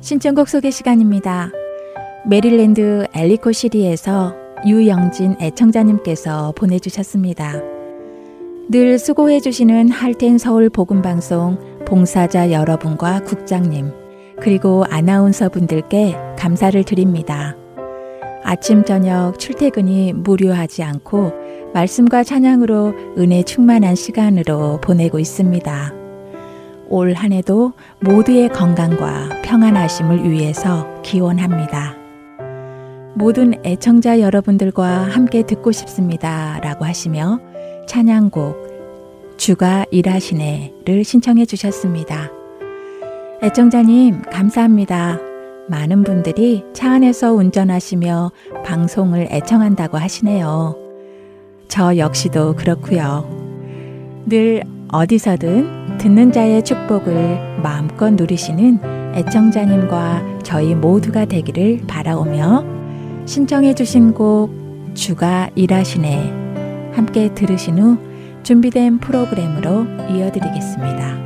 신청곡 소개 시간입니다. 메릴랜드 엘리코 시리에서 유영진 애청자님께서 보내주셨습니다. 늘 수고해주시는 할텐 서울 복음방송 봉사자 여러분과 국장님, 그리고 아나운서 분들께 감사를 드립니다. 아침, 저녁 출퇴근이 무료하지 않고 말씀과 찬양으로 은혜 충만한 시간으로 보내고 있습니다. 올 한 해도 모두의 건강과 평안하심을 위해서 기원합니다. 모든 애청자 여러분들과 함께 듣고 싶습니다. 라고 하시며 찬양곡 주가 일하시네를 신청해 주셨습니다. 애청자님, 감사합니다. 많은 분들이 차 안에서 운전하시며 방송을 애청한다고 하시네요. 저 역시도 그렇고요. 늘 어디서든 듣는 자의 축복을 마음껏 누리시는 애청자님과 저희 모두가 되기를 바라오며 신청해 주신 곡 주가 일하시네 함께 들으신 후 준비된 프로그램으로 이어드리겠습니다.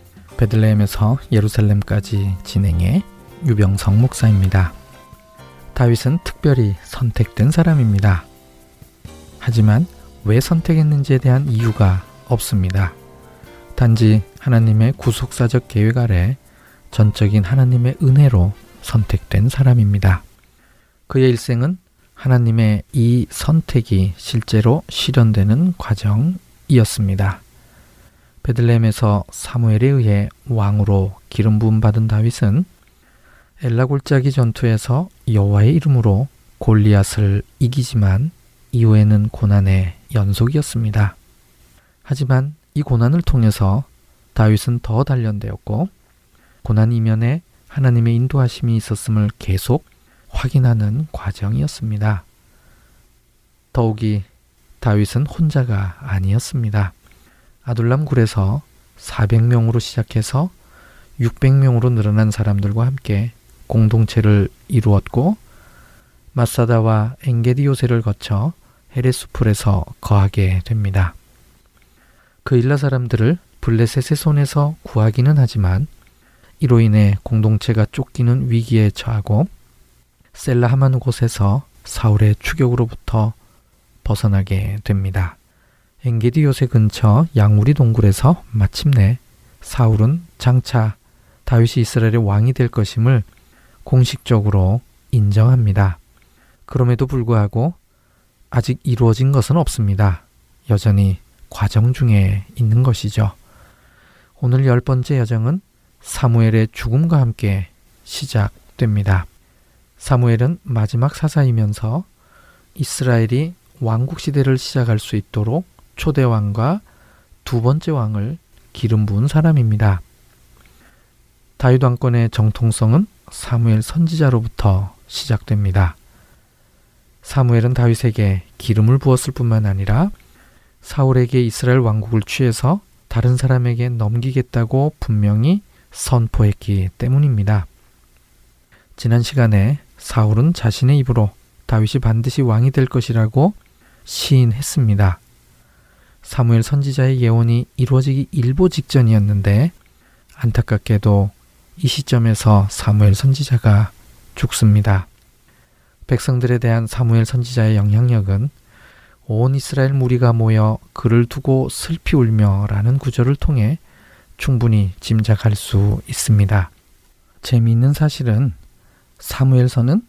베들레헴에서 예루살렘까지 진행해 유병성 목사입니다. 다윗은 특별히 선택된 사람입니다. 하지만 왜 선택했는지에 대한 이유가 없습니다. 단지 하나님의 구속사적 계획 아래 전적인 하나님의 은혜로 선택된 사람입니다. 그의 일생은 하나님의 이 선택이 실제로 실현되는 과정이었습니다. 베들레헴에서 사무엘에 의해 왕으로 기름 부음 받은 다윗은 엘라 골짜기 전투에서 여호와의 이름으로 골리앗을 이기지만 이후에는 고난의 연속이었습니다. 하지만 이 고난을 통해서 다윗은 더 단련되었고 고난 이면에 하나님의 인도하심이 있었음을 계속 확인하는 과정이었습니다. 더욱이 다윗은 혼자가 아니었습니다. 아둘람 굴에서 400명으로 시작해서 600명으로 늘어난 사람들과 함께 공동체를 이루었고 마사다와 엥게디 요새를 거쳐 헤레수풀에서 거하게 됩니다. 그 일라 사람들을 블레셋의 손에서 구하기는 하지만 이로 인해 공동체가 쫓기는 위기에 처하고 셀라 하마누 곳에서 사울의 추격으로부터 벗어나게 됩니다. 엥게디 요새 근처 양우리 동굴에서 마침내 사울은 장차 다윗이 이스라엘의 왕이 될 것임을 공식적으로 인정합니다. 그럼에도 불구하고 아직 이루어진 것은 없습니다. 여전히 과정 중에 있는 것이죠. 오늘 열 번째 여정은 사무엘의 죽음과 함께 시작됩니다. 사무엘은 마지막 사사이면서 이스라엘이 왕국 시대를 시작할 수 있도록 초대 왕과 두 번째 왕을 기름 부은 사람입니다. 다윗 왕권의 정통성은 사무엘 선지자로부터 시작됩니다. 사무엘은 다윗에게 기름을 부었을 뿐만 아니라 사울에게 이스라엘 왕국을 취해서 다른 사람에게 넘기겠다고 분명히 선포했기 때문입니다. 지난 시간에 사울은 자신의 입으로 다윗이 반드시 왕이 될 것이라고 시인했습니다. 사무엘 선지자의 예언이 이루어지기 일보 직전이었는데 안타깝게도 이 시점에서 사무엘 선지자가 죽습니다. 백성들에 대한 사무엘 선지자의 영향력은 온 이스라엘 무리가 모여 그를 두고 슬피 울며라는 구절을 통해 충분히 짐작할 수 있습니다. 재미있는 사실은 사무엘서는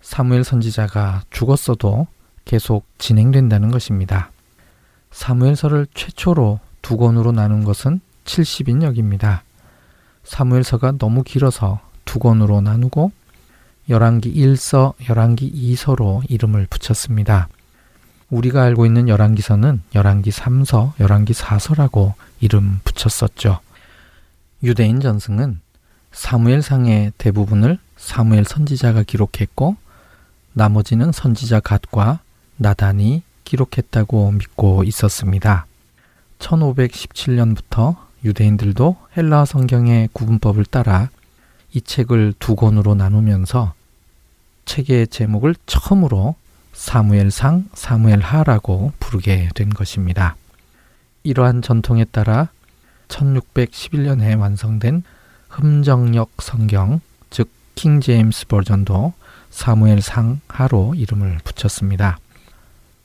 사무엘 선지자가 죽었어도 계속 진행된다는 것입니다. 사무엘서를 최초로 두 권으로 나눈 것은 70인역입니다. 사무엘서가 너무 길어서 두 권으로 나누고 열왕기 1서, 열왕기 2서로 이름을 붙였습니다. 우리가 알고 있는 열왕기서는 열왕기 3서, 열왕기 4서라고 이름 붙였었죠. 유대인 전승은 사무엘상의 대부분을 사무엘 선지자가 기록했고 나머지는 선지자 갓과 나단이 기록했다고 믿고 있었습니다. 1517년부터 유대인들도 헬라어 성경의 구분법을 따라 이 책을 두 권으로 나누면서 책의 제목을 처음으로 사무엘상, 사무엘하라고 부르게 된 것입니다. 이러한 전통에 따라 1611년에 완성된 흠정역 성경, 즉 킹제임스 버전도 사무엘상하로 이름을 붙였습니다.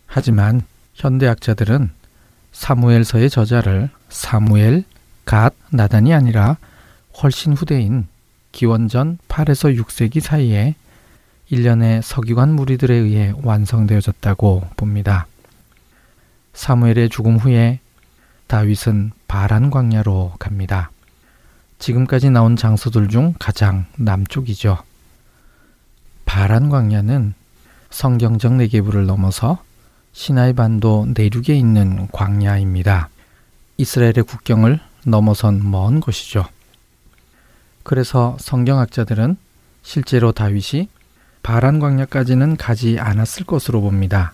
하지만 현대학자들은 사무엘서의 저자를 사무엘, 갓, 나단이 아니라 훨씬 후대인 기원전 8에서 6세기 사이에 일련의 서기관 무리들에 의해 완성되어졌다고 봅니다. 사무엘의 죽음 후에 다윗은 바란 광야로 갑니다. 지금까지 나온 장소들 중 가장 남쪽이죠. 바란 광야는 성경적 내계부를 넘어서 시나이 반도 내륙에 있는 광야입니다. 이스라엘의 국경을 넘어선 먼 곳이죠. 그래서 성경학자들은 실제로 다윗이 바란 광야까지는 가지 않았을 것으로 봅니다.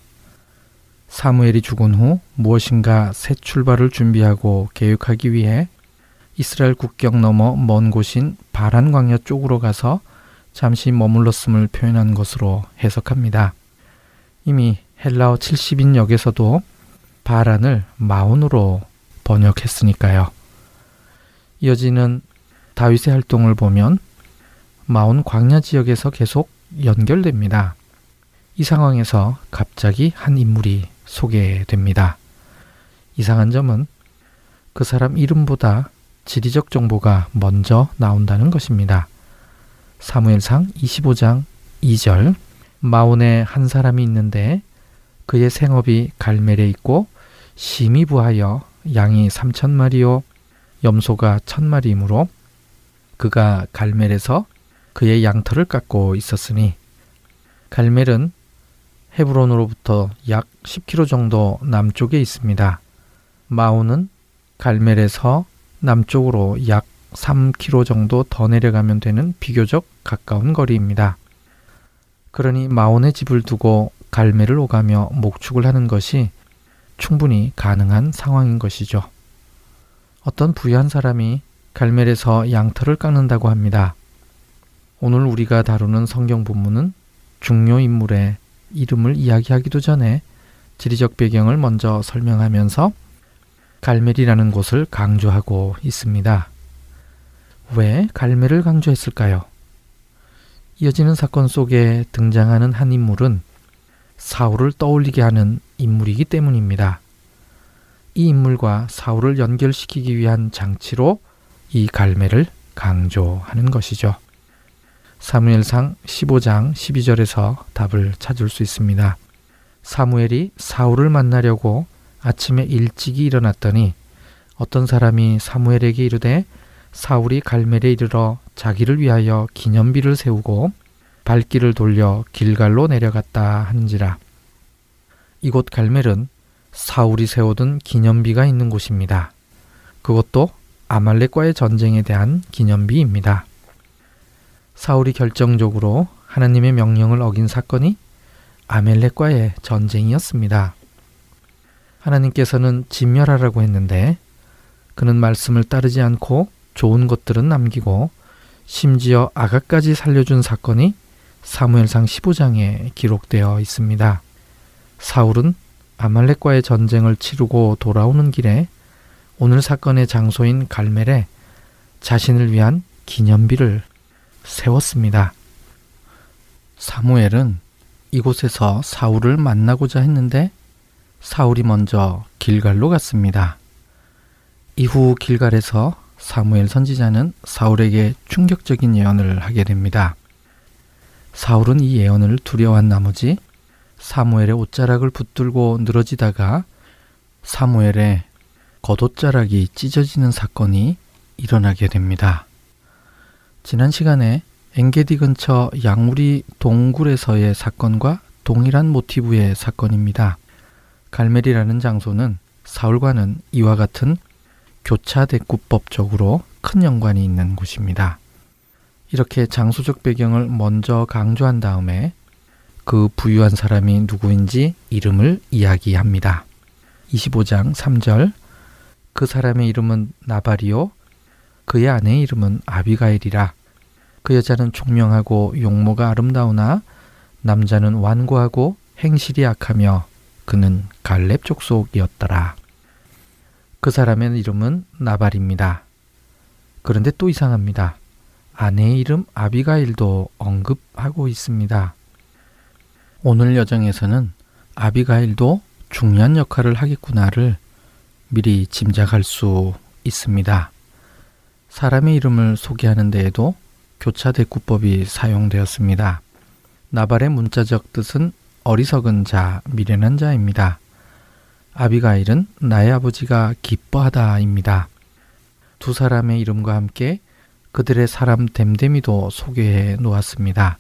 사무엘이 죽은 후 무엇인가 새 출발을 준비하고 계획하기 위해 이스라엘 국경 넘어 먼 곳인 바란 광야 쪽으로 가서 잠시 머물렀음을 표현한 것으로 해석합니다. 이미 헬라어 70인 역에서도 바란을 마온으로 번역했으니까요. 이어지는 다윗의 활동을 보면 마온 광야 지역에서 계속 연결됩니다. 이 상황에서 갑자기 한 인물이 소개됩니다. 이상한 점은 그 사람 이름보다 지리적 정보가 먼저 나온다는 것입니다. 사무엘상 25장 2절 마온에 한 사람이 있는데 그의 생업이 갈멜에 있고 심히 부하여 양이 3천 마리요 염소가 천 마리이므로 그가 갈멜에서 그의 양털을 깎고 있었으니 갈멜은 헤브론으로부터 약 10km 정도 남쪽에 있습니다. 마오는 갈멜에서 남쪽으로 약 3km 정도 더 내려가면 되는 비교적 가까운 거리입니다. 그러니 마온의 집을 두고 갈멜을 오가며 목축을 하는 것이 충분히 가능한 상황인 것이죠. 어떤 부유한 사람이 갈멜에서 양털을 깎는다고 합니다. 오늘 우리가 다루는 성경 본문은 중요 인물의 이름을 이야기하기도 전에 지리적 배경을 먼저 설명하면서 갈멜이라는 곳을 강조하고 있습니다. 왜 갈멜을 강조했을까요? 이어지는 사건 속에 등장하는 한 인물은 사울을 떠올리게 하는 인물이기 때문입니다. 이 인물과 사울을 연결시키기 위한 장치로 이 갈매를 강조하는 것이죠. 사무엘상 15장 12절에서 답을 찾을 수 있습니다. 사무엘이 사울을 만나려고 아침에 일찍이 일어났더니 어떤 사람이 사무엘에게 이르되 사울이 갈멜에 이르러 자기를 위하여 기념비를 세우고 발길을 돌려 길갈로 내려갔다 하는지라. 이곳 갈멜은 사울이 세우던 기념비가 있는 곳입니다. 그것도 아말렉과의 전쟁에 대한 기념비입니다. 사울이 결정적으로 하나님의 명령을 어긴 사건이 아멜렉과의 전쟁이었습니다. 하나님께서는 진멸하라고 했는데 그는 말씀을 따르지 않고 좋은 것들은 남기고 심지어 아가까지 살려준 사건이 사무엘상 15장에 기록되어 있습니다. 사울은 아말렉과의 전쟁을 치르고 돌아오는 길에 오늘 사건의 장소인 갈멜에 자신을 위한 기념비를 세웠습니다. 사무엘은 이곳에서 사울을 만나고자 했는데 사울이 먼저 길갈로 갔습니다. 이후 길갈에서 사무엘 선지자는 사울에게 충격적인 예언을 하게 됩니다. 사울은 이 예언을 두려워한 나머지 사무엘의 옷자락을 붙들고 늘어지다가 사무엘의 겉옷자락이 찢어지는 사건이 일어나게 됩니다. 지난 시간에 엥게디 근처 양우리 동굴에서의 사건과 동일한 모티브의 사건입니다. 갈멜이라는 장소는 사울과는 이와 같은 교차 대구법적으로 큰 연관이 있는 곳입니다. 이렇게 장소적 배경을 먼저 강조한 다음에 그 부유한 사람이 누구인지 이름을 이야기합니다. 25장 3절 그 사람의 이름은 나발이요 그의 아내의 이름은 아비가일이라 그 여자는 총명하고 용모가 아름다우나 남자는 완고하고 행실이 악하며 그는 갈렙 족속이었더라. 그 사람의 이름은 나발입니다. 그런데 또 이상합니다. 아내의 이름 아비가일도 언급하고 있습니다. 오늘 여정에서는 아비가일도 중요한 역할을 하겠구나를 미리 짐작할 수 있습니다. 사람의 이름을 소개하는 데에도 교차대구법이 사용되었습니다. 나발의 문자적 뜻은 어리석은 자, 미련한 자입니다. 아비가일은 나의 아버지가 기뻐하다입니다. 두 사람의 이름과 함께 그들의 사람 댐댐이도 소개해 놓았습니다.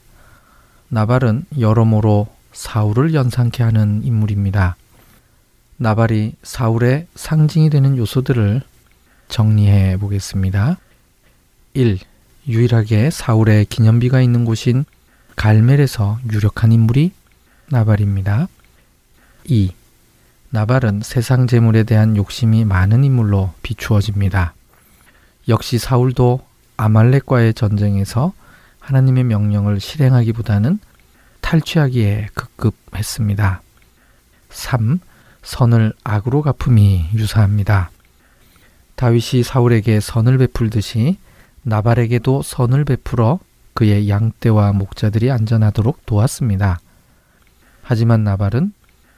나발은 여러모로 사울을 연상케 하는 인물입니다. 나발이 사울의 상징이 되는 요소들을 정리해 보겠습니다. 1. 유일하게 사울의 기념비가 있는 곳인 갈멜에서 유력한 인물이 나발입니다. 2. 나발은 세상 재물에 대한 욕심이 많은 인물로 비추어집니다. 역시 사울도 아말렉과의 전쟁에서 하나님의 명령을 실행하기보다는 탈취하기에 급급했습니다. 3. 선을 악으로 갚음이 유사합니다. 다윗이 사울에게 선을 베풀듯이 나발에게도 선을 베풀어 그의 양떼와 목자들이 안전하도록 도왔습니다. 하지만 나발은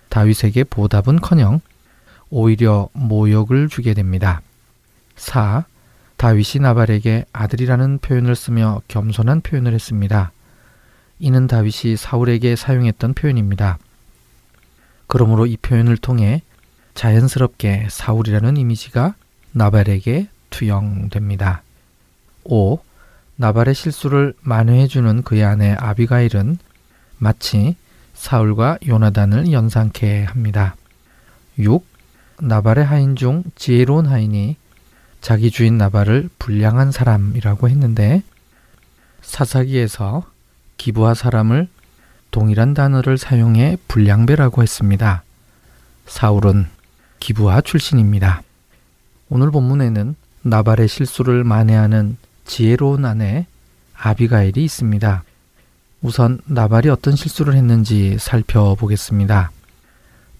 다윗에게 보답은커녕 오히려 모욕을 주게 됩니다. 4. 다윗이 나발에게 아들이라는 표현을 쓰며 겸손한 표현을 했습니다. 이는 다윗이 사울에게 사용했던 표현입니다. 그러므로 이 표현을 통해 자연스럽게 사울이라는 이미지가 나발에게 투영됩니다. 5. 나발의 실수를 만회해주는 그의 아내 아비가일은 마치 사울과 요나단을 연상케 합니다. 6. 나발의 하인 중 지혜로운 하인이 자기 주인 나발을 불량한 사람이라고 했는데 사사기에서 기부하 사람을 동일한 단어를 사용해 불량배라고 했습니다. 사울은 기부하 출신입니다. 오늘 본문에는 나발의 실수를 만회하는 지혜로운 아내 아비가일이 있습니다. 우선 나발이 어떤 실수를 했는지 살펴보겠습니다.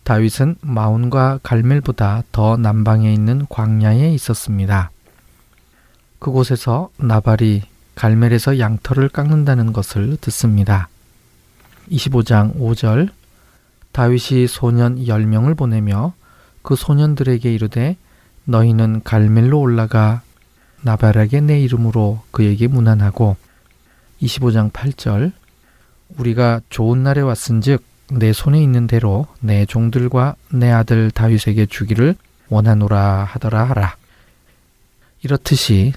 다윗은 마온과 갈멜보다 더 남방에 있는 광야에 있었습니다. 그곳에서 나발이 갈멜에서 양털을 깎는다는 것을 듣습니다. 25장 5절 다윗이 소년 10명을 보내며 그 소년들에게 이르되 너희는 갈멜로 올라가 나발에게 내 이름으로 그에게 문안하고 25장 8절 우리가 좋은 날에 왔은즉 내 손에 있는 대로 내 종들과 내 아들 다윗에게 주기를 원하노라 하더라 하라. 이렇듯이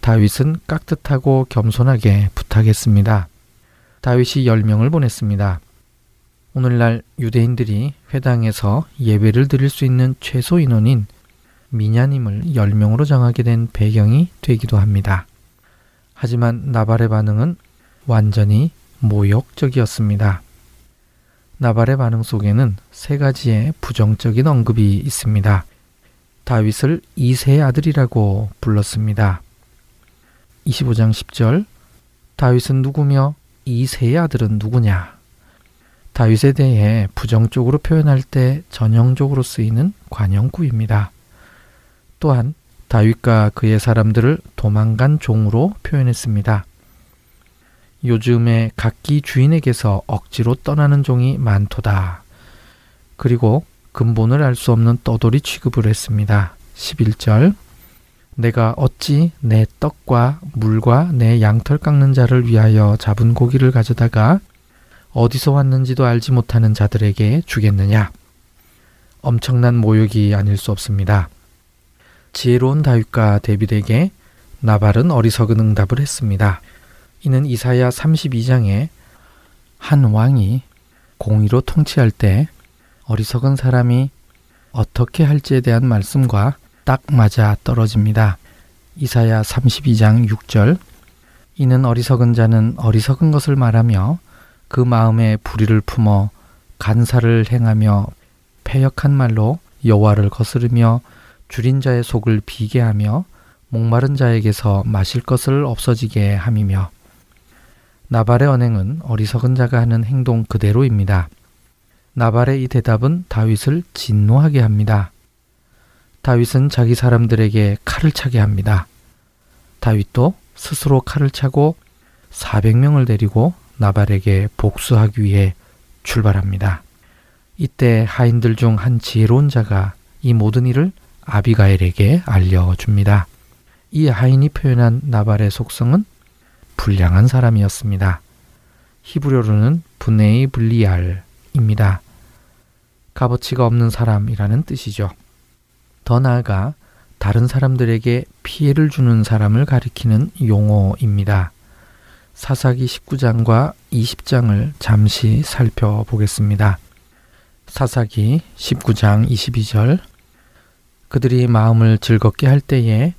다윗은 깍듯하고 겸손하게 부탁했습니다. 다윗이 열명을 보냈습니다. 오늘날 유대인들이 회당에서 예배를 드릴 수 있는 최소 인원인 미냐님을 10명으로 정하게 된 배경이 되기도 합니다. 하지만 나발의 반응은 완전히 모욕적이었습니다. 나발의 반응 속에는 세 가지의 부정적인 언급이 있습니다. 다윗을 이세의 아들이라고 불렀습니다. 25장 10절 다윗은 누구며 이세의 아들은 누구냐? 다윗에 대해 부정적으로 표현할 때 전형적으로 쓰이는 관용구입니다. 또한 다윗과 그의 사람들을 도망간 종으로 표현했습니다. 요즘에 각기 주인에게서 억지로 떠나는 종이 많도다. 그리고 근본을 알 수 없는 떠돌이 취급을 했습니다. 11절 내가 어찌 내 떡과 물과 내 양털 깎는 자를 위하여 잡은 고기를 가져다가 어디서 왔는지도 알지 못하는 자들에게 주겠느냐? 엄청난 모욕이 아닐 수 없습니다. 지혜로운 다윗과 데빗에게 나발은 어리석은 응답을 했습니다. 이는 이사야 32장에 한 왕이 공의로 통치할 때 어리석은 사람이 어떻게 할지에 대한 말씀과 딱 맞아 떨어집니다. 이사야 32장 6절 이는 어리석은 자는 어리석은 것을 말하며 그 마음에 불의를 품어 간사를 행하며 패역한 말로 여호와를 거스르며 줄인 자의 속을 비게 하며 목마른 자에게서 마실 것을 없어지게 함이며 나발의 언행은 어리석은 자가 하는 행동 그대로입니다. 나발의 이 대답은 다윗을 진노하게 합니다. 다윗은 자기 사람들에게 칼을 차게 합니다. 다윗도 스스로 칼을 차고 400명을 데리고 나발에게 복수하기 위해 출발합니다. 이때 하인들 중 한 지혜로운 자가 이 모든 일을 아비가엘에게 알려줍니다. 이 하인이 표현한 나발의 속성은 불량한 사람이었습니다. 히브리어로는 분네이 블리알입니다. 값어치가 없는 사람이라는 뜻이죠. 더 나아가 다른 사람들에게 피해를 주는 사람을 가리키는 용어입니다. 사사기 19장과 20장을 잠시 살펴보겠습니다. 사사기 19장 22절 그들이 마음을 즐겁게 할 때에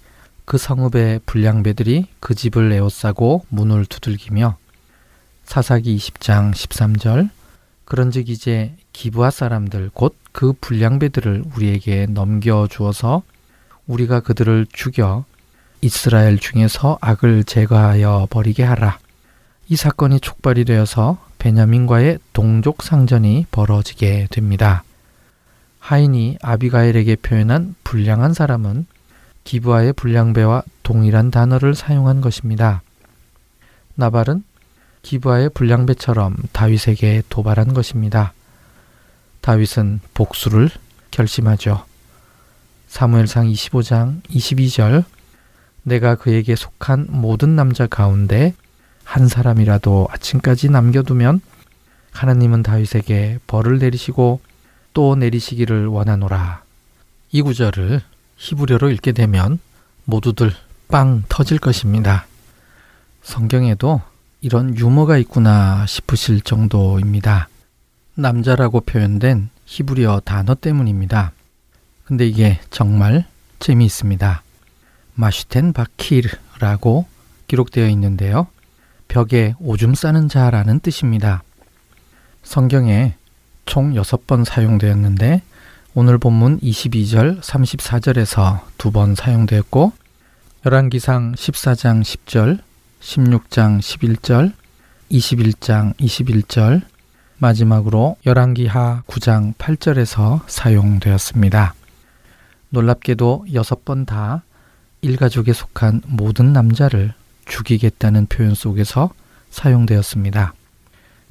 그 성읍의 불량배들이 그 집을 에워싸고 문을 두들기며 사사기 20장 13절 그런즉 이제 기부하 사람들 곧 그 불량배들을 우리에게 넘겨 주어서 우리가 그들을 죽여 이스라엘 중에서 악을 제거하여 버리게 하라. 이 사건이 촉발이 되어서 베냐민과의 동족 상전이 벌어지게 됩니다. 하인이 아비가일에게 표현한 불량한 사람은 기부하의 불량배와 동일한 단어를 사용한 것입니다. 나발은 기부하의 불량배처럼 다윗에게 도발한 것입니다. 다윗은 복수를 결심하죠. 사무엘상 25장 22절 내가 그에게 속한 모든 남자 가운데 한 사람이라도 아침까지 남겨두면 하나님은 다윗에게 벌을 내리시고 또 내리시기를 원하노라. 이 구절을 히브리어로 읽게 되면 모두들 빵 터질 것입니다. 성경에도 이런 유머가 있구나 싶으실 정도입니다. 남자라고 표현된 히브리어 단어 때문입니다. 근데 이게 정말 재미있습니다. 마슈텐 바키르라고 기록되어 있는데요. 벽에 오줌 싸는 자라는 뜻입니다. 성경에 총 6번 사용되었는데 오늘 본문 22절, 34절에서 두 번 사용되었고 열왕기상 14장 10절, 16장 11절, 21장 21절, 마지막으로 열왕기하 9장 8절에서 사용되었습니다. 놀랍게도 여섯 번 다 일가족에 속한 모든 남자를 죽이겠다는 표현 속에서 사용되었습니다.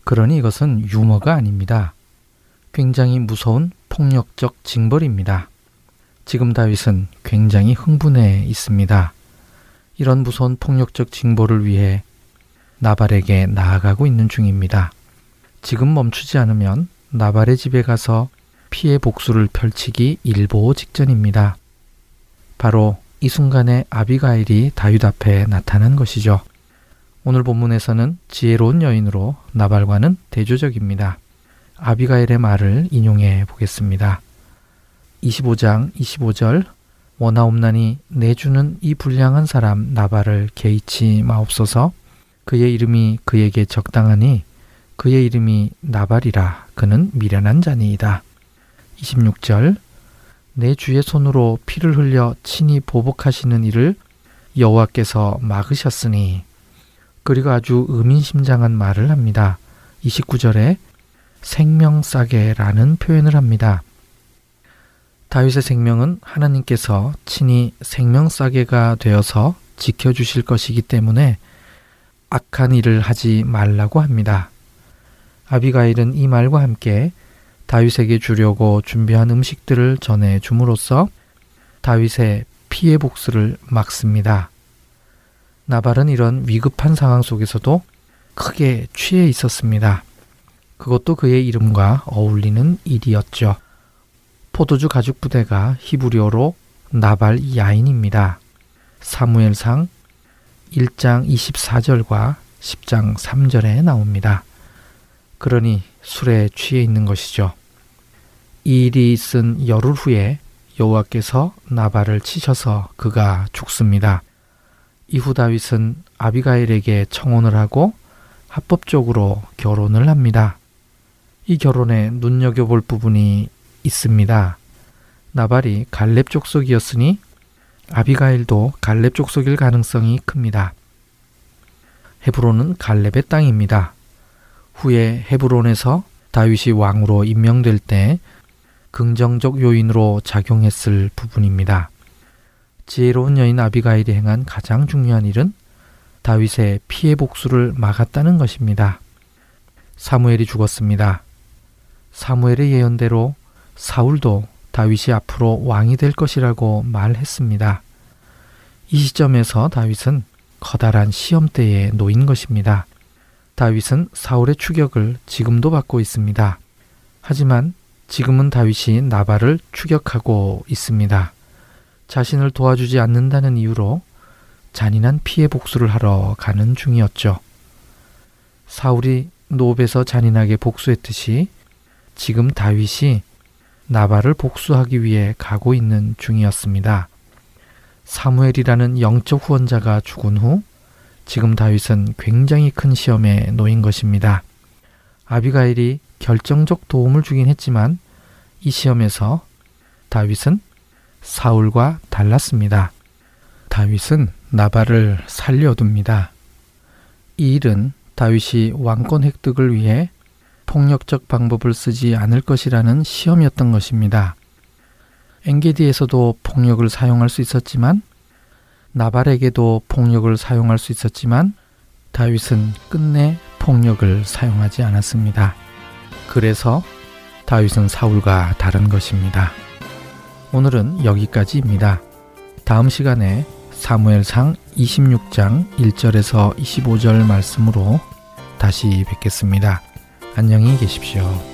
그러니 이것은 유머가 아닙니다. 굉장히 무서운 폭력적 징벌입니다. 지금 다윗은 굉장히 흥분해 있습니다. 이런 무서운 폭력적 징벌을 위해 나발에게 나아가고 있는 중입니다. 지금 멈추지 않으면 나발의 집에 가서 피해 복수를 펼치기 일보 직전입니다. 바로 이 순간에 아비가일이 다윗 앞에 나타난 것이죠. 오늘 본문에서는 지혜로운 여인으로 나발과는 대조적입니다. 아비가일의 말을 인용해 보겠습니다. 25장 25절 원하옵나니 내 주는 이 불량한 사람 나발을 개의치 마옵소서 그의 이름이 그에게 적당하니 그의 이름이 나발이라 그는 미련한 자니이다. 26절 내 주의 손으로 피를 흘려 친히 보복하시는 일을 여호와께서 막으셨으니 그리고 아주 의민심장한 말을 합니다. 29절에 생명싸게라는 표현을 합니다. 다윗의 생명은 하나님께서 친히 생명싸게가 되어서 지켜주실 것이기 때문에 악한 일을 하지 말라고 합니다. 아비가일은 이 말과 함께 다윗에게 주려고 준비한 음식들을 전해 줌으로써 다윗의 피해 복수를 막습니다. 나발은 이런 위급한 상황 속에서도 크게 취해 있었습니다. 그것도 그의 이름과 어울리는 일이었죠. 포도주 가죽 부대가 히브리어로 나발 야인입니다. 사무엘상 1장 24절과 10장 3절에 나옵니다. 그러니 술에 취해 있는 것이죠. 이 일이 있은 열흘 후에 여호와께서 나발을 치셔서 그가 죽습니다. 이후 다윗은 아비가일에게 청혼을 하고 합법적으로 결혼을 합니다. 이 결혼에 눈여겨볼 부분이 있습니다. 나발이 갈렙 족속이었으니 아비가일도 갈렙 족속일 가능성이 큽니다. 헤브론은 갈렙의 땅입니다. 후에 헤브론에서 다윗이 왕으로 임명될 때 긍정적 요인으로 작용했을 부분입니다. 지혜로운 여인 아비가일이 행한 가장 중요한 일은 다윗의 피해 복수를 막았다는 것입니다. 사무엘이 죽었습니다. 사무엘의 예언대로 사울도 다윗이 앞으로 왕이 될 것이라고 말했습니다. 이 시점에서 다윗은 커다란 시험대에 놓인 것입니다. 다윗은 사울의 추격을 지금도 받고 있습니다. 하지만 지금은 다윗이 나발을 추격하고 있습니다. 자신을 도와주지 않는다는 이유로 잔인한 피해 복수를 하러 가는 중이었죠. 사울이 노업에서 잔인하게 복수했듯이 지금 다윗이 나발을 복수하기 위해 가고 있는 중이었습니다. 사무엘이라는 영적 후원자가 죽은 후 지금 다윗은 굉장히 큰 시험에 놓인 것입니다. 아비가일이 결정적 도움을 주긴 했지만 이 시험에서 다윗은 사울과 달랐습니다. 다윗은 나발을 살려둡니다. 이 일은 다윗이 왕권 획득을 위해 폭력적 방법을 쓰지 않을 것이라는 시험이었던 것입니다. 엔게디에서도 폭력을 사용할 수 있었지만 나발에게도 폭력을 사용할 수 있었지만 다윗은 끝내 폭력을 사용하지 않았습니다. 그래서 다윗은 사울과 다른 것입니다. 오늘은 여기까지입니다. 다음 시간에 사무엘상 26장 1절에서 25절 말씀으로 다시 뵙겠습니다. 안녕히 계십시오.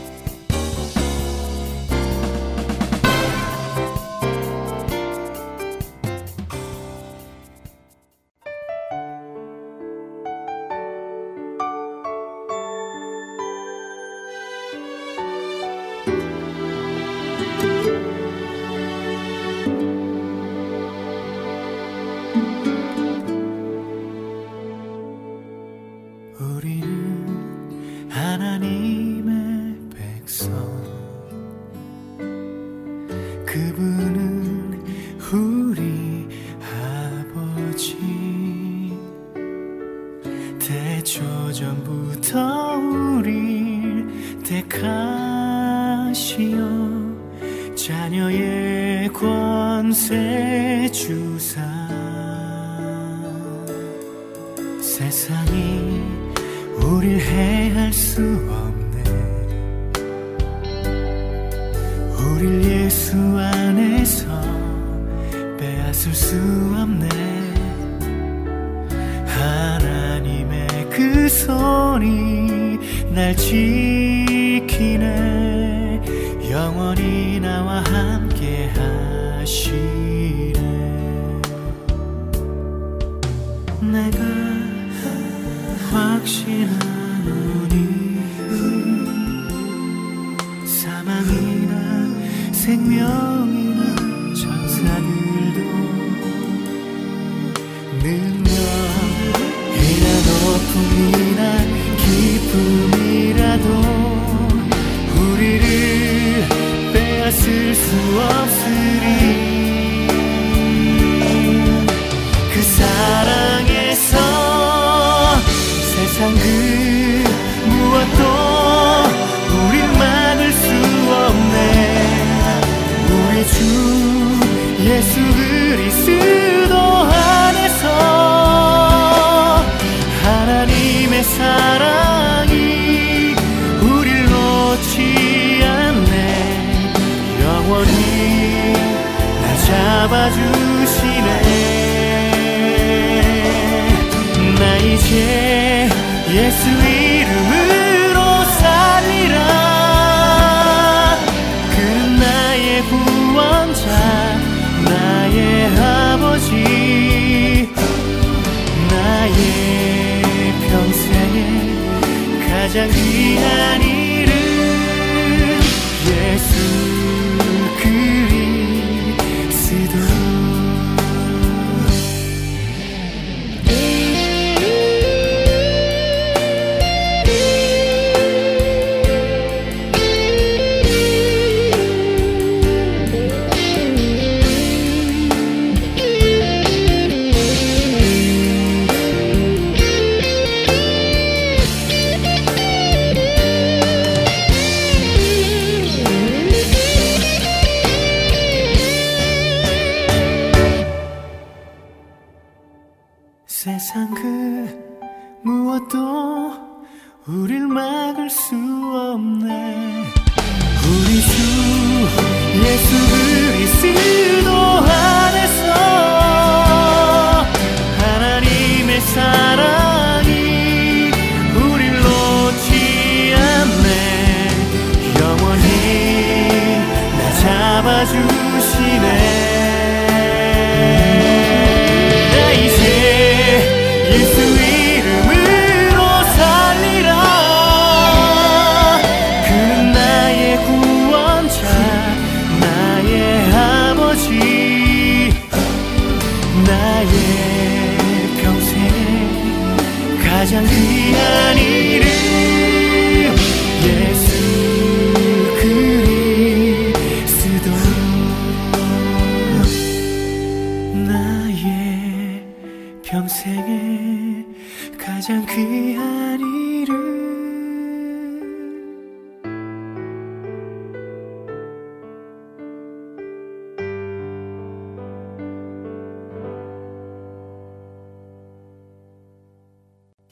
우릴 막을 수 없네. 우리 주 예수 그리스도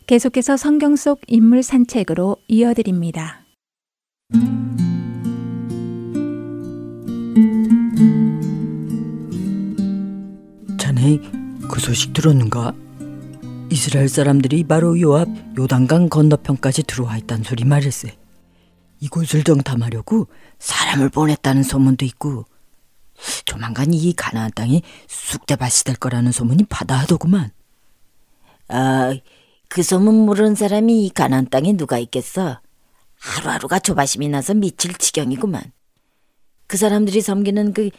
계속해서 성경 속 인물 산책으로 이어드립니다. 자네 그 소식 들었는가? 이스라엘 사람들이 바로 요앞 요단강 건너편까지 들어와 있다는 소리 말일세. 이곳을 정탐하려고 사람을 보냈다는 소문도 있고 조만간 이 가나안 땅이 쑥대밭이 될 거라는 소문이 바다하더구만. 아, 그 소문 모르는 사람이 이 가난 땅에 누가 있겠어? 하루하루가 조바심이 나서 미칠 지경이구만. 그 사람들이 섬기는 그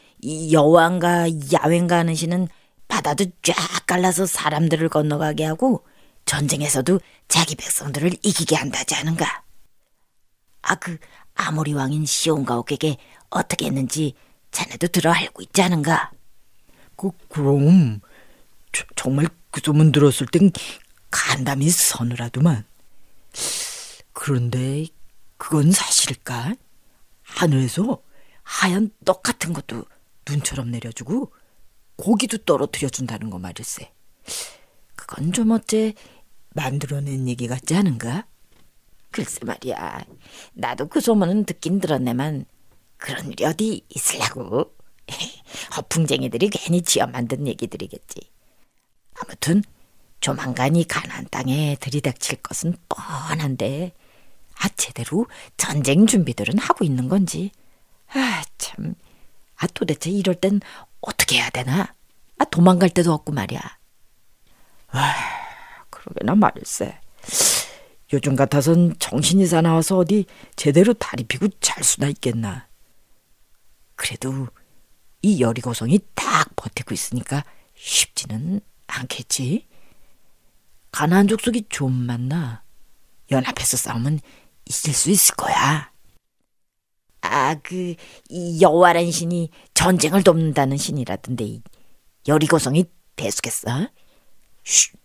여왕과 야훼인가 하는 신은 바다도 쫙 갈라서 사람들을 건너가게 하고 전쟁에서도 자기 백성들을 이기게 한다지 않은가? 아, 그 아모리 왕인 시온가옥에게 어떻게 했는지 자네도 들어 알고 있지 않은가? 그, 그럼 저, 정말 그 소문 들었을 땐 간담이 서늘하더만. 그런데 그건 사실일까? 하늘에서 하얀 떡 같은 것도 눈처럼 내려주고 고기도 떨어뜨려 준다는 거 말일세. 그건 좀 어째 만들어낸 얘기 같지 않은가? 글쎄 말이야. 나도 그 소문은 듣긴 들었네만 그런 일이 어디 있으려고. 허풍쟁이들이 괜히 지어 만든 얘기들이겠지. 아무튼 조만간 이 가난 땅에 들이닥칠 것은 뻔한데 아 제대로 전쟁 준비들은 하고 있는 건지. 아 참. 아 도대체 이럴 땐 어떻게 해야 되나? 아 도망갈 데도 없고 말이야. 아 그러게나 말일세. 요즘 같아선 정신이 사나워서 어디 제대로 다리 피고 잘 수나 있겠나. 그래도 이 여리고성이 딱 버티고 있으니까 쉽지는 않겠지 가나안 족속이 좀 많나 연합해서 싸우면 이길 수 있을 거야. 아, 그, 이 여호와란 신이 전쟁을 돕는다는 신이라던데, 여리고성이 대수겠어? 쉿!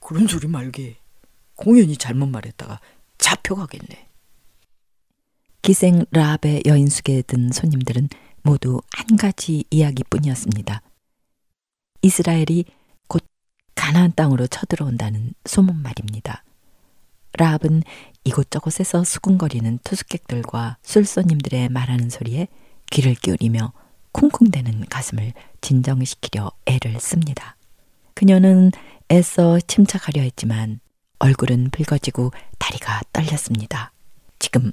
그런 소리 말게. 공연히 잘못 말했다가 잡혀가겠네. 기생 라합의 여인숙에 든 손님들은 모두 한 가지 이야기뿐이었습니다. 이스라엘이 가나안 땅으로 쳐들어온다는 소문 말입니다. 라합은 이곳저곳에서 수군거리는 투숙객들과 술손님들의 말하는 소리에 귀를 기울이며 쿵쿵대는 가슴을 진정시키려 애를 씁니다. 그녀는 애써 침착하려 했지만 얼굴은 붉어지고 다리가 떨렸습니다. 지금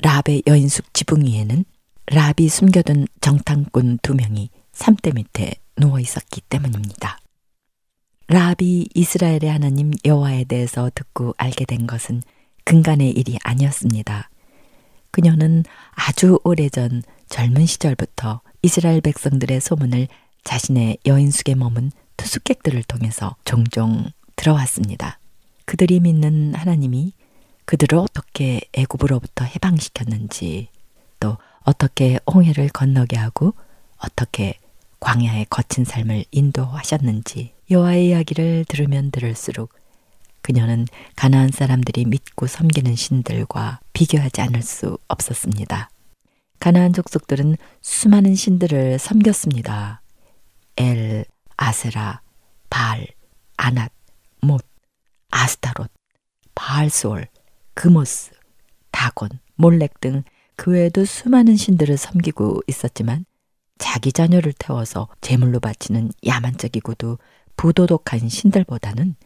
라합의 여인숙 지붕 위에는 라합이 숨겨둔 정탐꾼 두 명이 삼대 밑에 누워 있었기 때문입니다. 라합이 이스라엘의 하나님 여호와에 대해서 듣고 알게 된 것은 근간의 일이 아니었습니다. 그녀는 아주 오래전 젊은 시절부터 이스라엘 백성들의 소문을 자신의 여인숙에 머문 투숙객들을 통해서 종종 들어왔습니다. 그들이 믿는 하나님이 그들을 어떻게 애굽으로부터 해방시켰는지 또 어떻게 홍해를 건너게 하고 어떻게 광야의 거친 삶을 인도하셨는지 여호와의 이야기를 들으면 들을수록 그녀는 가나안 사람들이 믿고 섬기는 신들과 비교하지 않을 수 없었습니다. 가나안 족속들은 수많은 신들을 섬겼습니다. 엘, 아세라, 발, 아낫, 못, 아스타롯, 바알솔, 그모스, 다곤, 몰렉 등 그 외에도 수많은 신들을 섬기고 있었지만 자기 자녀를 태워서 제물로 바치는 야만적이고도 부도덕한 신들보다는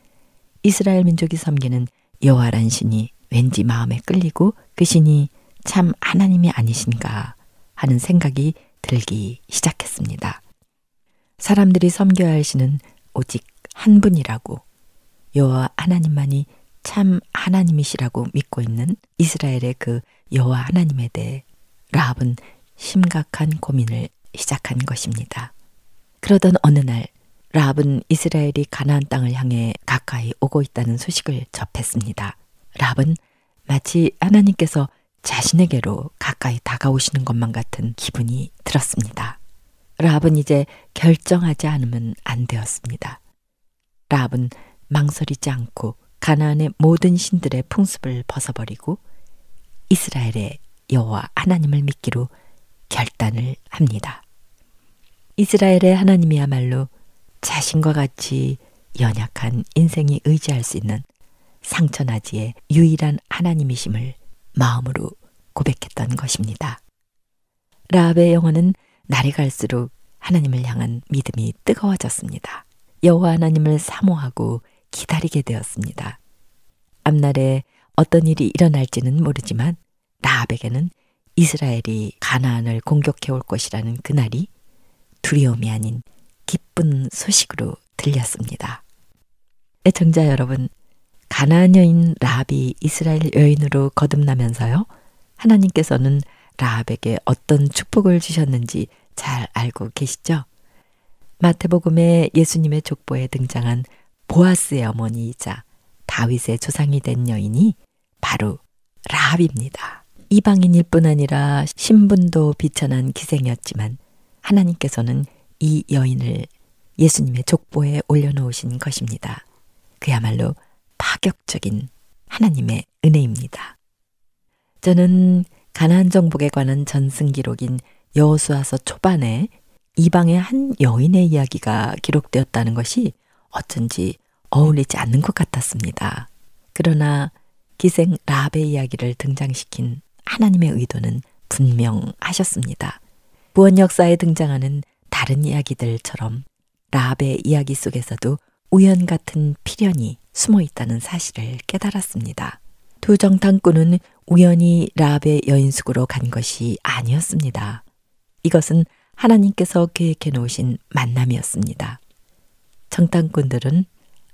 이스라엘 민족이 섬기는 여호와란 신이 왠지 마음에 끌리고 그 신이 참 하나님이 아니신가 하는 생각이 들기 시작했습니다. 사람들이 섬겨야 할 신은 오직 한 분이라고 여호와 하나님만이 참 하나님이시라고 믿고 있는 이스라엘의 그 여호와 하나님에 대해 라합은 심각한 고민을 시작한 것입니다. 그러던 어느 날 라합은 이스라엘이 가나안 땅을 향해 가까이 오고 있다는 소식을 접했습니다. 라합은 마치 하나님께서 자신에게로 가까이 다가오시는 것만 같은 기분이 들었습니다. 라합은 이제 결정하지 않으면 안 되었습니다. 라합은 망설이지 않고 가나안의 모든 신들의 풍습을 벗어버리고 이스라엘의 여호와 하나님을 믿기로 결단을 합니다. 이스라엘의 하나님이야말로 자신과 같이 연약한 인생이 의지할 수 있는 상처나지의 유일한 하나님이심을 마음으로 고백했던 것입니다. 라합의 영혼은 날이 갈수록 하나님을 향한 믿음이 뜨거워졌습니다. 여호와 하나님을 사모하고 기다리게 되었습니다. 앞날에 어떤 일이 일어날지는 모르지만 라합에게는 이스라엘이 가나안을 공격해 올 것이라는 그날이 두려움이 아닌 기쁜 소식으로 들렸습니다. 애청자 여러분, 가나안 여인 라합이 이스라엘 여인으로 거듭나면서요. 하나님께서는 라합에게 어떤 축복을 주셨는지 잘 알고 계시죠? 마태복음에 예수님의 족보에 등장한 보아스의 어머니이자 다윗의 조상이 된 여인이 바로 라합입니다. 이방인일 뿐 아니라 신분도 비천한 기생이었지만 하나님께서는 이 여인을 예수님의 족보에 올려놓으신 것입니다. 그야말로 파격적인 하나님의 은혜입니다. 저는 가나안 정복에 관한 전승 기록인 여호수아서 초반에 이방의 한 여인의 이야기가 기록되었다는 것이 어쩐지 어울리지 않는 것 같았습니다. 그러나 기생 라합의 이야기를 등장시킨 하나님의 의도는 분명하셨습니다. 구원 역사에 등장하는 다른 이야기들처럼 라합의 이야기 속에서도 우연 같은 필연이 숨어 있다는 사실을 깨달았습니다. 두 정탐꾼은 우연히 라합의 여인숙으로 간 것이 아니었습니다. 이것은 하나님께서 계획해 놓으신 만남이었습니다. 정탐꾼들은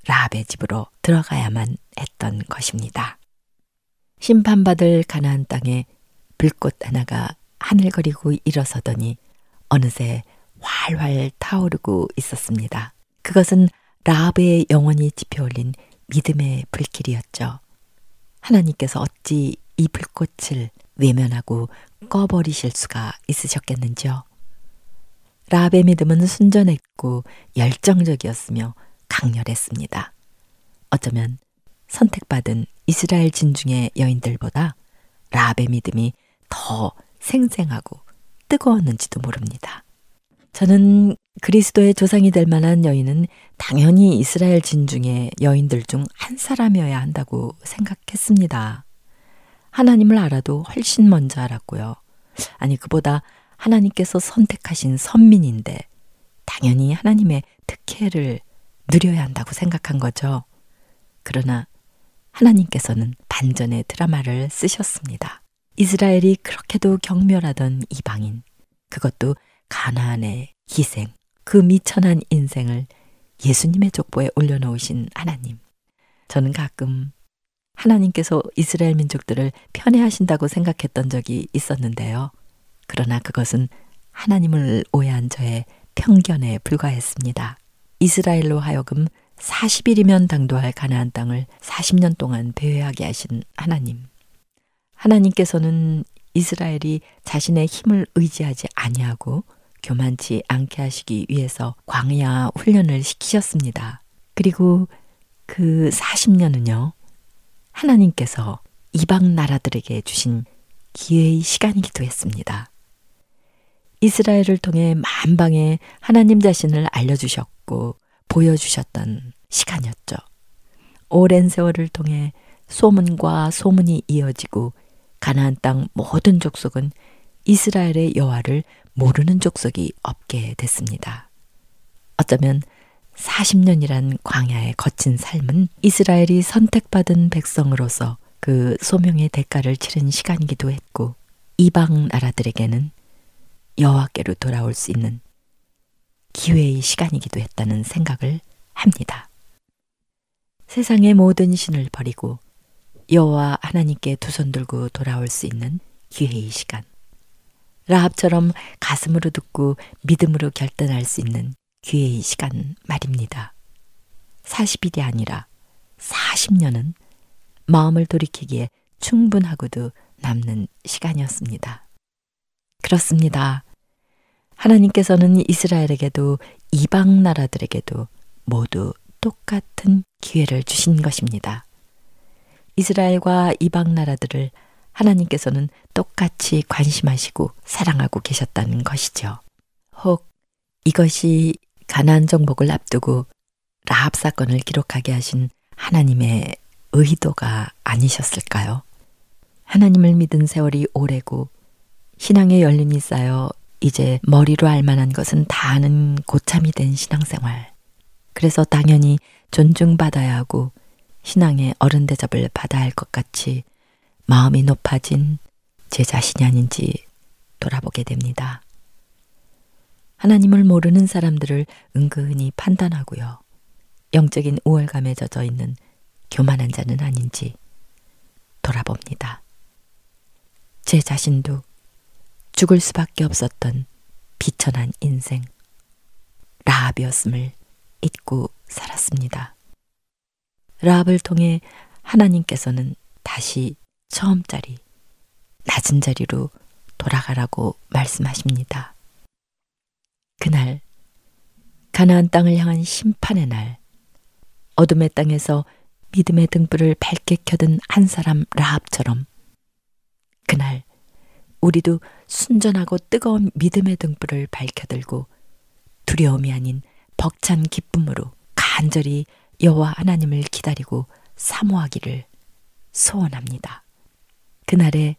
라합의 집으로 들어가야만 했던 것입니다. 심판받을 가나안 땅에 불꽃 하나가 하늘거리고 일어서더니 어느새 활활 타오르고 있었습니다. 그것은 라합의 영혼이 지펴올린 믿음의 불길이었죠. 하나님께서 어찌 이 불꽃을 외면하고 꺼버리실 수가 있으셨겠는지요. 라합의 믿음은 순전했고 열정적이었으며 강렬했습니다. 어쩌면 선택받은 이스라엘 진중의 여인들보다 라합의 믿음이 더 생생하고 뜨거웠는지도 모릅니다. 저는 그리스도의 조상이 될 만한 여인은 당연히 이스라엘 진중의 여인들 중 한 사람이어야 한다고 생각했습니다. 하나님을 알아도 훨씬 먼저 알았고요. 아니, 그보다 하나님께서 선택하신 선민인데 당연히 하나님의 특혜를 누려야 한다고 생각한 거죠. 그러나 하나님께서는 반전의 드라마를 쓰셨습니다. 이스라엘이 그렇게도 경멸하던 이방인, 그것도 가나안의 희생, 그 미천한 인생을 예수님의 족보에 올려놓으신 하나님. 저는 가끔 하나님께서 이스라엘 민족들을 편애하신다고 생각했던 적이 있었는데요. 그러나 그것은 하나님을 오해한 저의 편견에 불과했습니다. 이스라엘로 하여금 40일이면 당도할 가나안 땅을 40년 동안 배회하게 하신 하나님. 하나님께서는 이스라엘이 자신의 힘을 의지하지 아니하고 교만치 않게 하시기 위해서 광야 훈련을 시키셨습니다. 그리고 그 40년은요, 하나님께서 이방 나라들에게 주신 기회의 시간이기도 했습니다. 이스라엘을 통해 만방에 하나님 자신을 알려주셨고 보여주셨던 시간이었죠. 오랜 세월을 통해 소문과 소문이 이어지고 가나안 땅 모든 족속은 이스라엘의 여호와를 모르는 족속이 없게 됐습니다. 어쩌면 40년이란 광야의 거친 삶은 이스라엘이 선택받은 백성으로서 그 소명의 대가를 치른 시간이기도 했고 이방 나라들에게는 여호와께로 돌아올 수 있는 기회의 시간이기도 했다는 생각을 합니다. 세상의 모든 신을 버리고 여호와 하나님께 두 손 들고 돌아올 수 있는 기회의 시간. 라합처럼 가슴으로 듣고 믿음으로 결단할 수 있는 기회의 시간 말입니다. 40일이 아니라 40년은 마음을 돌이키기에 충분하고도 남는 시간이었습니다. 그렇습니다. 하나님께서는 이스라엘에게도 이방 나라들에게도 모두 똑같은 기회를 주신 것입니다. 이스라엘과 이방 나라들을 하나님께서는 똑같이 관심하시고 사랑하고 계셨다는 것이죠. 혹 이것이 가나안 정복을 앞두고 라합 사건을 기록하게 하신 하나님의 의도가 아니셨을까요? 하나님을 믿은 세월이 오래고 신앙의 연륜이 쌓여 이제 머리로 알 만한 것은 다 아는 고참이 된 신앙생활. 그래서 당연히 존중받아야 하고 신앙의 어른 대접을 받아야 할 것 같이 마음이 높아진 제 자신이 아닌지 돌아보게 됩니다. 하나님을 모르는 사람들을 은근히 판단하고요. 영적인 우월감에 젖어 있는 교만한 자는 아닌지 돌아봅니다. 제 자신도 죽을 수밖에 없었던 비천한 인생, 라합이었음을 잊고 살았습니다. 라합을 통해 하나님께서는 다시 처음 자리, 낮은 자리로 돌아가라고 말씀하십니다. 그날, 가나안 땅을 향한 심판의 날, 어둠의 땅에서 믿음의 등불을 밝게 켜든 한 사람 라합처럼 그날 우리도 순전하고 뜨거운 믿음의 등불을 밝혀들고 두려움이 아닌 벅찬 기쁨으로 간절히 여호와 하나님을 기다리고 사모하기를 소원합니다. 그날에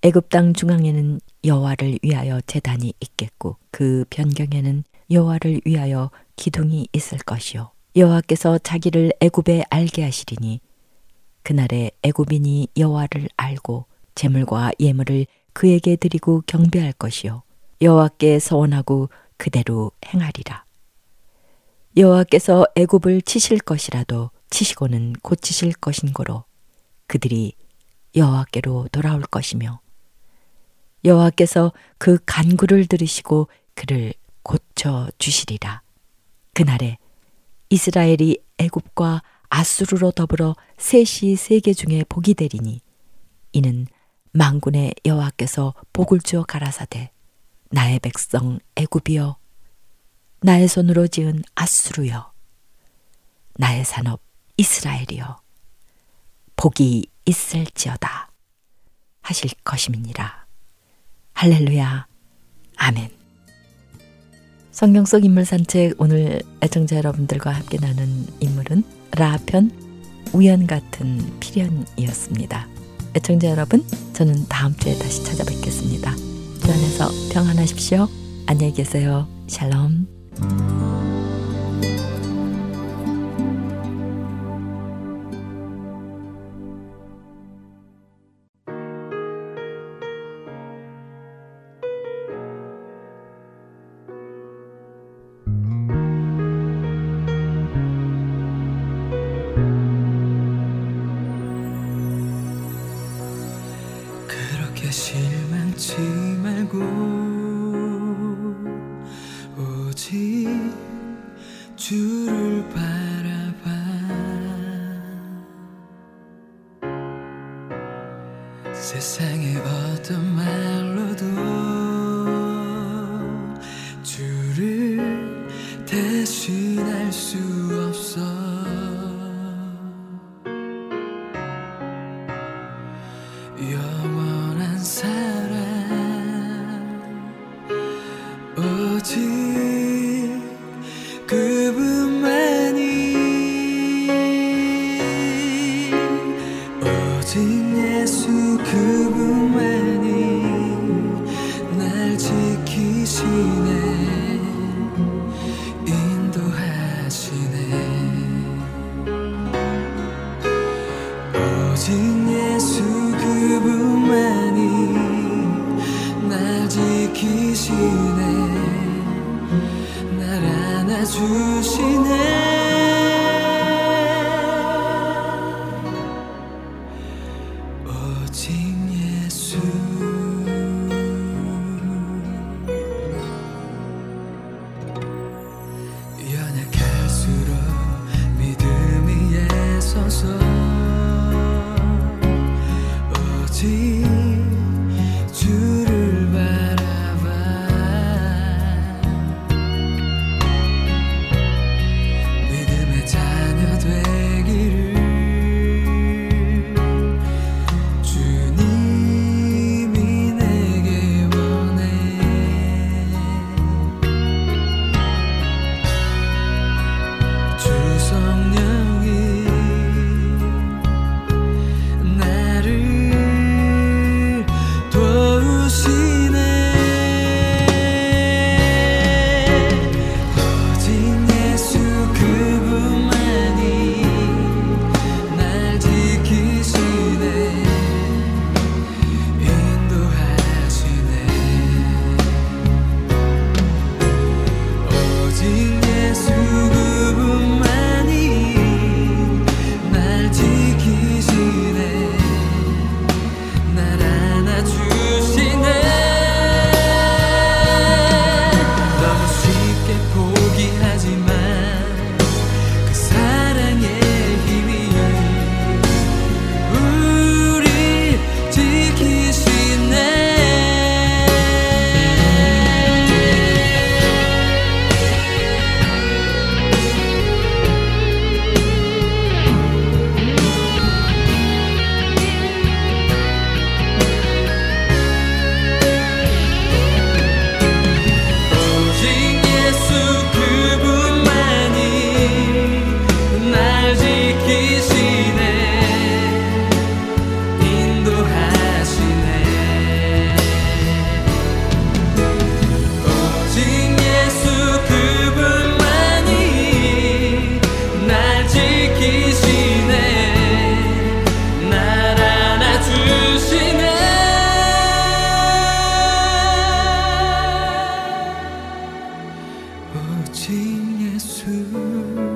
애굽 땅 중앙에는 여호와를 위하여 제단이 있겠고 그 변경에는 여호와를 위하여 기둥이 있을 것이요 여호와께서 자기를 애굽에 알게 하시리니 그날에 애굽인이 여호와를 알고 재물과 예물을 그에게 드리고 경배할 것이요 여호와께 서원하고 그대로 행하리라. 여호와께서 애굽을 치실 것이라도 치시고는 고치실 것인고로 그들이 여호와께로 돌아올 것이며 여호와께서 그 간구를 들으시고 그를 고쳐 주시리라. 그날에 이스라엘이 애굽과 아수르로 더불어 셋이 세계 중에 복이 되리니 이는 망군의 여호와께서 복을 주어 가라사대 나의 백성 애굽이여 나의 손으로 지은 아수르여 나의 산업 이스라엘이여 복이 있을지어다 하실 것임이니라 할렐루야 아멘 성경 속 인물 산책 오늘 애청자 여러분들과 함께 나눈 인물은 라편 우연 같은 필연이었습니다. 애청자 여러분, 저는 다음 주에 다시 찾아뵙겠습니다. 주 안에서 평안하십시오. 안녕히 계세요. 샬롬. 그렇게 실망치 말고 오직 주를 바라봐. 세상 그 아버지 예수.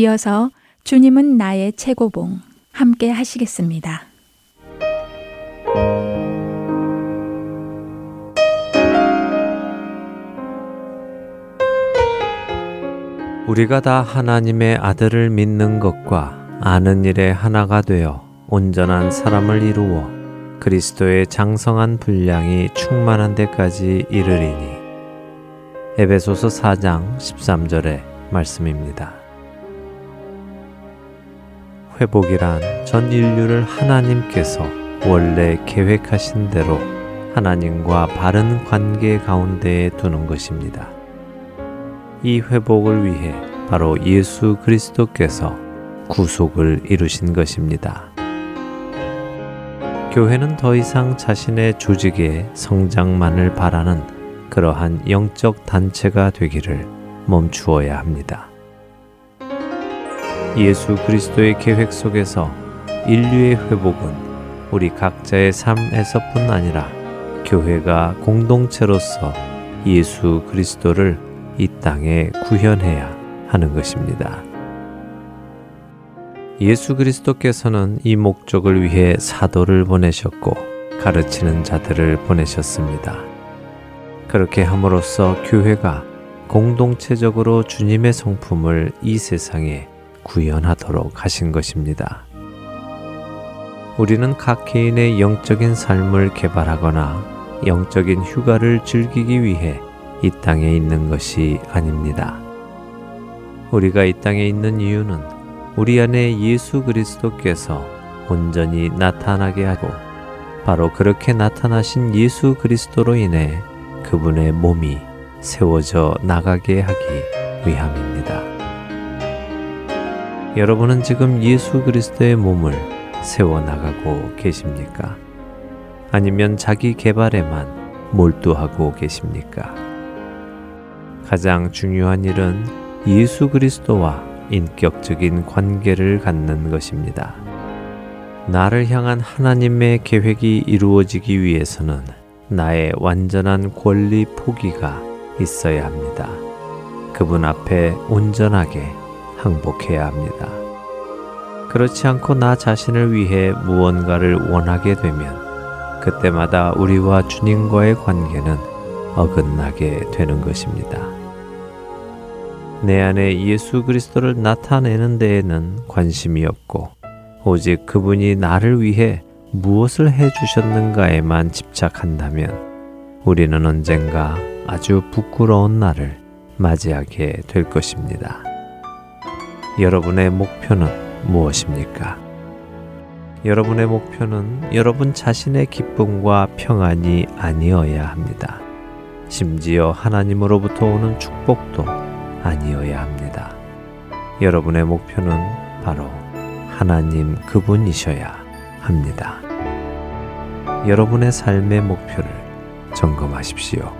이어서 주님은 나의 최고봉 함께 하시겠습니다. 우리가 다 하나님의 아들을 믿는 것과 아는 일에 하나가 되어 온전한 사람을 이루어 그리스도의 장성한 분량이 충만한 데까지 이르리니 에베소서 4장 13절의 말씀입니다. 회복이란 전 인류를 하나님께서 원래 계획하신 대로 하나님과 바른 관계 가운데에 두는 것입니다. 이 회복을 위해 바로 예수 그리스도께서 구속을 이루신 것입니다. 교회는 더 이상 자신의 조직의 성장만을 바라는 그러한 영적 단체가 되기를 멈추어야 합니다. 예수 그리스도의 계획 속에서 인류의 회복은 우리 각자의 삶에서뿐 아니라 교회가 공동체로서 예수 그리스도를 이 땅에 구현해야 하는 것입니다. 예수 그리스도께서는 이 목적을 위해 사도를 보내셨고 가르치는 자들을 보내셨습니다. 그렇게 함으로써 교회가 공동체적으로 주님의 성품을 이 세상에 구현하도록 하신 것입니다. 우리는 각 개인의 영적인 삶을 개발하거나 영적인 휴가를 즐기기 위해 이 땅에 있는 것이 아닙니다. 우리가 이 땅에 있는 이유는 우리 안에 예수 그리스도께서 온전히 나타나게 하고 바로 그렇게 나타나신 예수 그리스도로 인해 그분의 몸이 세워져 나가게 하기 위함입니다. 여러분은 지금 예수 그리스도의 몸을 세워 나가고 계십니까? 아니면 자기 개발에만 몰두하고 계십니까? 가장 중요한 일은 예수 그리스도와 인격적인 관계를 갖는 것입니다. 나를 향한 하나님의 계획이 이루어지기 위해서는 나의 완전한 권리 포기가 있어야 합니다. 그분 앞에 온전하게 항복해야 합니다. 그렇지 않고 나 자신을 위해 무언가를 원하게 되면 그때마다 우리와 주님과의 관계는 어긋나게 되는 것입니다. 내 안에 예수 그리스도를 나타내는 데에는 관심이 없고 오직 그분이 나를 위해 무엇을 해 주셨는가에만 집착한다면 우리는 언젠가 아주 부끄러운 날을 맞이하게 될 것입니다. 여러분의 목표는 무엇입니까? 여러분의 목표는 여러분 자신의 기쁨과 평안이 아니어야 합니다. 심지어 하나님으로부터 오는 축복도 아니어야 합니다. 여러분의 목표는 바로 하나님 그분이셔야 합니다. 여러분의 삶의 목표를 점검하십시오.